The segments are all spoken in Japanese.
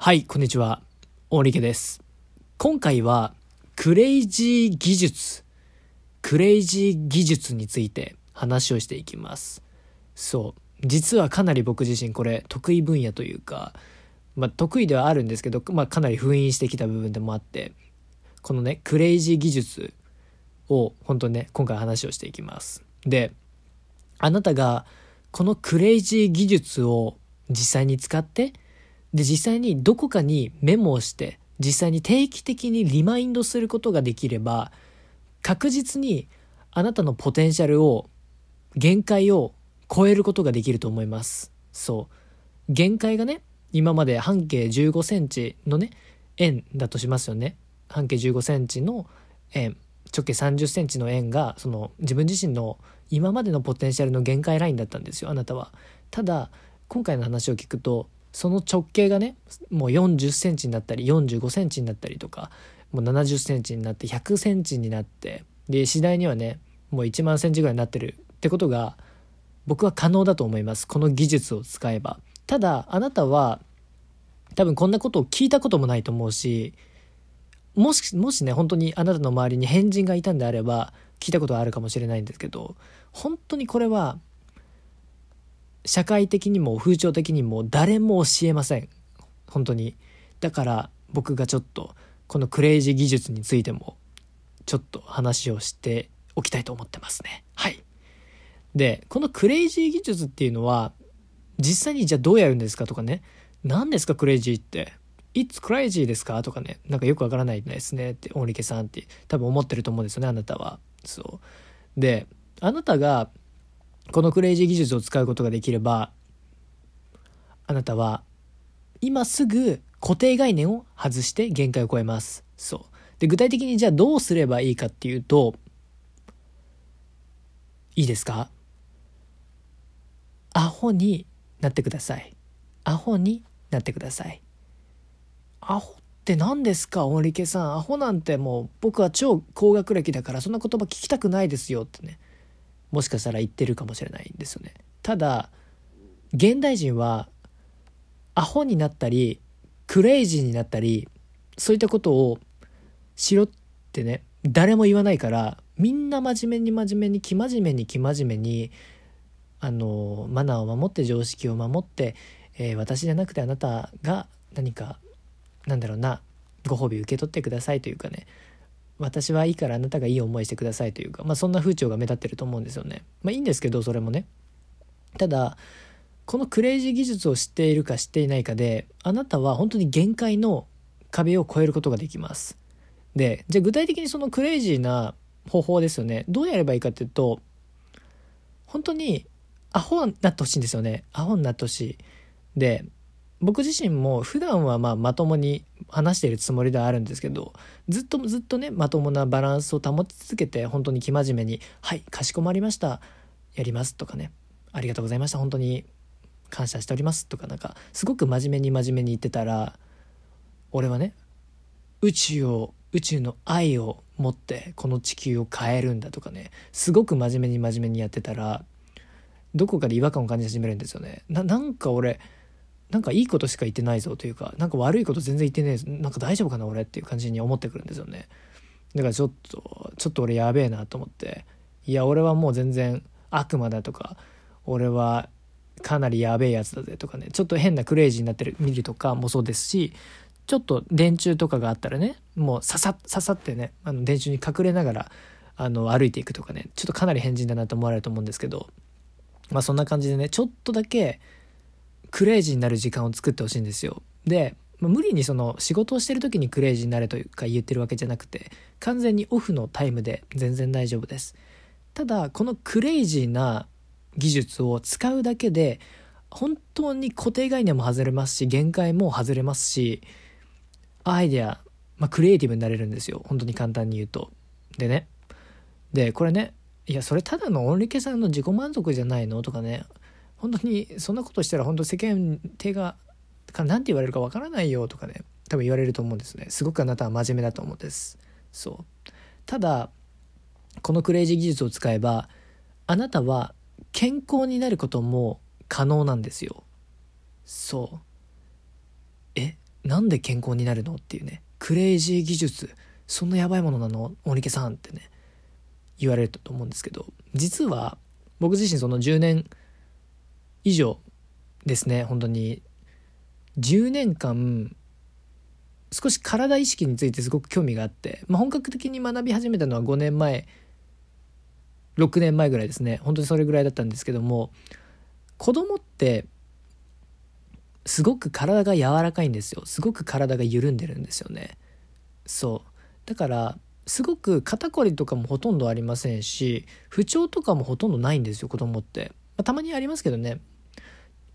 はい、こんにちは。大力です。今回は、クレイジー技術、クレイジー技術について話をしていきます。そう。実はかなり僕自身これ得意分野というか、まあ得意ではあるんですけど、まあかなり封印してきた部分でもあって、このね、クレイジー技術を本当にね、今回話をしていきます。で、あなたがこのクレイジー技術を実際に使って、で、実際にどこかにメモをして、実際に定期的にリマインドすることができれば、確実にあなたのポテンシャルを、限界を超えることができると思います。そう。限界がね、今まで半径15センチのね、円だとしますよね。半径15センチの円、直径30センチの円が、その自分自身の今までのポテンシャルの限界ラインだったんですよ、あなたは。ただ、今回の話を聞くと、その直径がねもう40センチになったり45センチになったりとかもう70センチになって100センチになってで次第にはねもう1万センチぐらいになってるってことが僕は可能だと思います。この技術を使えば。ただあなたは多分こんなことを聞いたこともないと思うしもしもしね本当にあなたの周りに変人がいたんであれば聞いたことはあるかもしれないんですけど本当にこれは社会的にも風潮的にも誰も教えません。本当に。だから僕がちょっとこのクレイジー技術についてもちょっと話をしておきたいと思ってますね。はい。でこのクレイジー技術っていうのは実際にじゃあどうやるんですかとかね。何ですかクレイジーって。It's crazy ですか？とかね。なんかよくわからないですね。って大池さんって多分思ってると思うんですよねあなたは。そう。であなたがこのクレイジー技術を使うことができれば、あなたは今すぐ固定概念を外して限界を超えます。そう。で、具体的にじゃあどうすればいいかっていうと、いいですか？アホになってください。アホになってください。アホって何ですか？大池さん。アホなんてもう僕は超高学歴だからそんな言葉聞きたくないですよってね。もしかしたら言ってるかもしれないんですよね。ただ現代人はアホになったりクレイジーになったりそういったことをしろってね誰も言わないからみんな真面目に真面目に生真面目に生真面目にあのマナーを守って常識を守って、えー、私じゃなくてあなたが何かなんだろうなご褒美受け取ってくださいというかね私はいいからあなたがいい思いしてくださいというか、まあ、そんな風潮が目立ってると思うんですよね。まあいいんですけどそれもね。ただこのクレイジー技術を知っているか知っていないかであなたは本当に限界の壁を越えることができます。でじゃあ具体的にそのクレイジーな方法ですよねどうやればいいかっていうと本当にアホになってほしいんですよねアホになってほしい。で僕自身も普段はまあまともに話しているつもりではあるんですけどずっとずっとねまともなバランスを保ち続けて本当に生真面目に「はいかしこまりましたやります」とかね「ありがとうございました本当に感謝しております」とかなんかすごく真面目に真面目に言ってたら俺はね宇宙を宇宙の愛を持ってこの地球を変えるんだとかねすごく真面目に真面目にやってたらどこかで違和感を感じ始めるんですよね。なんか俺なんかいいことしか言ってないぞというかなんか悪いこと全然言ってねえなんか大丈夫かな俺っていう感じに思ってくるんですよね。だからちょっとちょっと俺やべえなと思っていや俺はもう全然悪魔だとか俺はかなりやべえやつだぜとかねちょっと変なクレイジーになってる見るとかもそうですしちょっと電柱とかがあったらねもうささささってねあの電柱に隠れながらあの歩いていくとかねちょっとかなり変人だなと思われると思うんですけどまあそんな感じでねちょっとだけクレイジーになる時間を作ってほしいんですよ。で、まあ、無理にその仕事をしてる時にクレイジーになれというか言ってるわけじゃなくて完全にオフのタイムで全然大丈夫です。ただこのクレイジーな技術を使うだけで本当に固定概念も外れますし限界も外れますしアイデア、まあ、クリエイティブになれるんですよ本当に簡単に言うと。でねでこれねいやそれただのオンリケさんの自己満足じゃないの？とかね本当にそんなことしたら本当世間手が何て言われるかわからないよとかね多分言われると思うんですね。すごくあなたは真面目だと思うんです。そう。ただこのクレイジー技術を使えばあなたは健康になることも可能なんですよ。そう。えなんで健康になるのっていうね。クレイジー技術そんなやばいものなの？森家さんってね言われると思うんですけど実は僕自身その10年以上ですね本当に。10年間少し体意識についてすごく興味があって、まあ、本格的に学び始めたのは5年前6年前ぐらいですね。本当にそれぐらいだったんですけども子供ってすごく体が柔らかいんですよ。すごく体が緩んでるんですよね。そう。だからすごく肩こりとかもほとんどありませんし不調とかもほとんどないんですよ子供って、まあ、たまにありますけどね。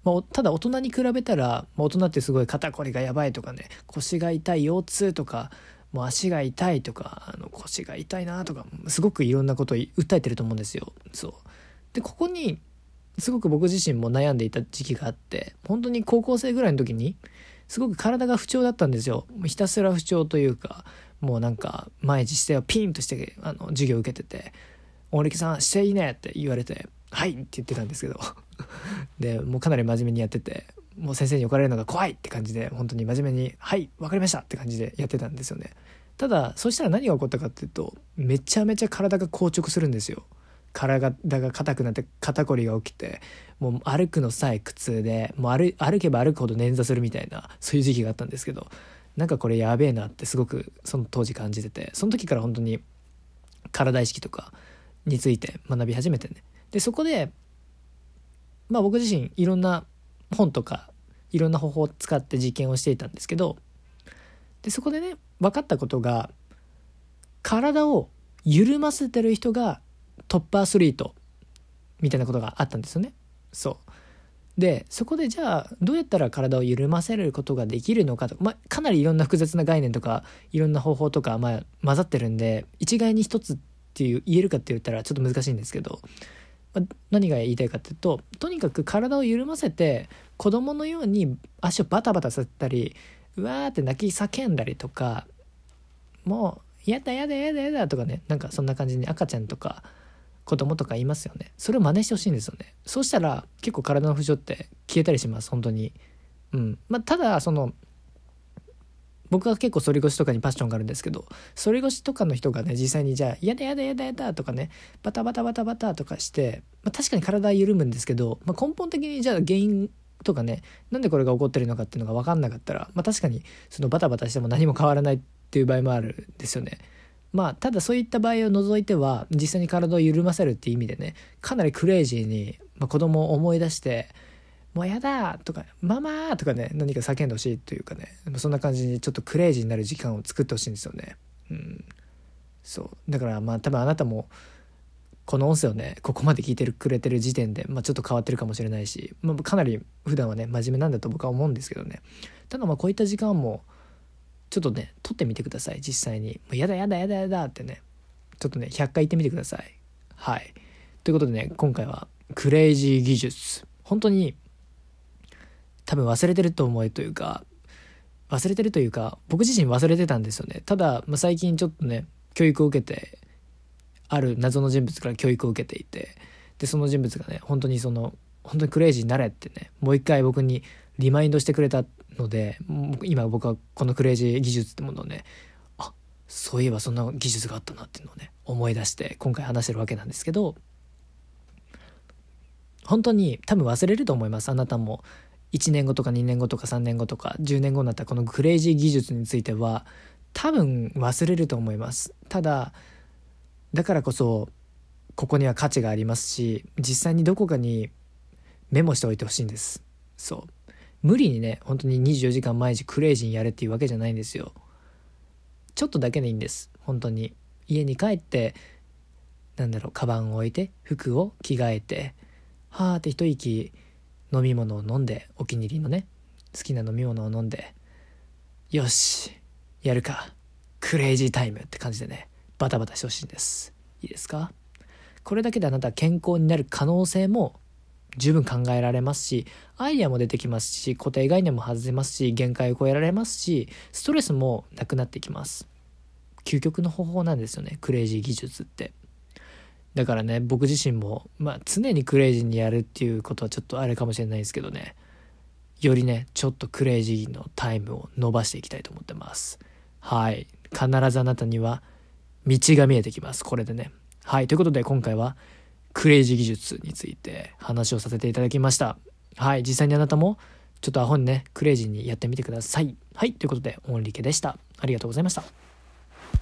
まあ、ただ大人に比べたら、まあ、大人ってすごい肩こりがやばいとかね腰が痛い腰痛とかもう足が痛いとかあの腰が痛いなとかすごくいろんなことを訴えてると思うんですよ。そう。でここにすごく僕自身も悩んでいた時期があって本当に高校生ぐらいの時にすごく体が不調だったんですよ。ひたすら不調というかもうなんか毎日姿勢をピンとしてあの授業を受けてて「大力さん姿勢いいね」って言われて「はい」って言ってたんですけど。でもうかなり真面目にやっててもう先生に怒られるのが怖いって感じで本当に真面目に「はい分かりました」って感じでやってたんですよね。ただそしたら何が起こったかっていうとめちゃめちゃ体が硬直するんですよ。体が硬くなって肩こりが起きてもう歩くのさえ苦痛でもう歩歩けば歩くほど捻挫するみたいなそういう時期があったんですけどなんかこれやべえなってすごくその当時感じててその時から本当に体意識とかについて学び始めてね。でそこでまあ僕自身いろんな本とかいろんな方法を使って実験をしていたんですけどでそこでね分かったことが体を緩ませてる人がトップアスリートみたいなことがあったんですよね。そうでそこでじゃあどうやったら体を緩ませることができるのかとか、まあ、かなりいろんな複雑な概念とかいろんな方法とか、まあ、混ざってるんで一概に一つっていう言えるかって言ったらちょっと難しいんですけど、何が言いたいかっていうととにかく体を緩ませて子供のように足をバタバタさせたりうわーって泣き叫んだりとかもうやだやだやだやだとかねなんかそんな感じに赤ちゃんとか子供とかいますよね。それを真似してほしいんですよね。そうしたら結構体の不調って消えたりします本当に。うん。まあただその僕は結構反り腰とかにパッションがあるんですけど反り腰とかの人がね実際にじゃあ「やだやだやだやだ」とかねバタバタバタバタとかして、まあ、確かに体は緩むんですけど、まあ、根本的にじゃあ原因とかねなんでこれが起こってるのかっていうのが分かんなかったら、まあ、確かにそのバタバタしても何も変わらないっていう場合もあるんですよね。まあただそういった場合を除いては実際に体を緩ませるっていう意味でねかなりクレイジーに、まあ、子供を思い出して「もうやだ!」とか「ママ!」とかね何か叫んでほしいというかねそんな感じにちょっとクレイジーになる時間を作ってほしいんですよね。うん、そう。だからまあ多分あなたもこの音声をねここまで聞いてくれてる時点で、まあ、ちょっと変わってるかもしれないし、まあ、かなり普段はね真面目なんだと僕は思うんですけどね。ただまあこういった時間もちょっとね撮ってみてください。実際に「もうやだやだやだやだ」ってね。ちょっとね100回言ってみてください。はい。ということでね今回はクレイジー技術。本当に多分忘れてると思うというか忘れてるというか僕自身忘れてたんですよね。ただ、まあ、最近ちょっとね教育を受けてある謎の人物から教育を受けていてでその人物がね本当にその本当にクレイジーになれってねもう一回僕にリマインドしてくれたので今僕はこのクレイジー技術ってものをねあそういえばそんな技術があったなっていうのをね思い出して今回話してるわけなんですけど本当に多分忘れると思いますあなたも。1年後とか2年後とか3年後とか10年後になったこのクレイジー技術については多分忘れると思います。ただだからこそここには価値がありますし実際にどこかにメモしておいてほしいんです。そう。無理にね本当に24時間毎日クレイジーにやれっていうわけじゃないんですよ。ちょっとだけでいいんです。本当に。家に帰ってなんだろうカバンを置いて服を着替えてはーって一息飲み物を飲んでお気に入りのね好きな飲み物を飲んでよしやるかクレイジータイムって感じでねバタバタしてほしいんですいいですか？これだけであなた健康になる可能性も十分考えられますし、アイデアも出てきますし、固定概念も外せますし、限界を超えられますし、ストレスもなくなってきます。究極の方法なんですよね、クレイジー技術って。だからね、僕自身も、まあ常にクレイジーにやるっていうことはちょっとあれかもしれないですけどね、よりね、ちょっとクレイジーのタイムを伸ばしていきたいと思ってます。はい。必ずあなたには道が見えてきます。これでね。はい。ということで今回はクレイジー技術について話をさせていただきました。はい。実際にあなたもちょっとアホにね、クレイジーにやってみてください。はい。ということで、オンリケでした。ありがとうございました。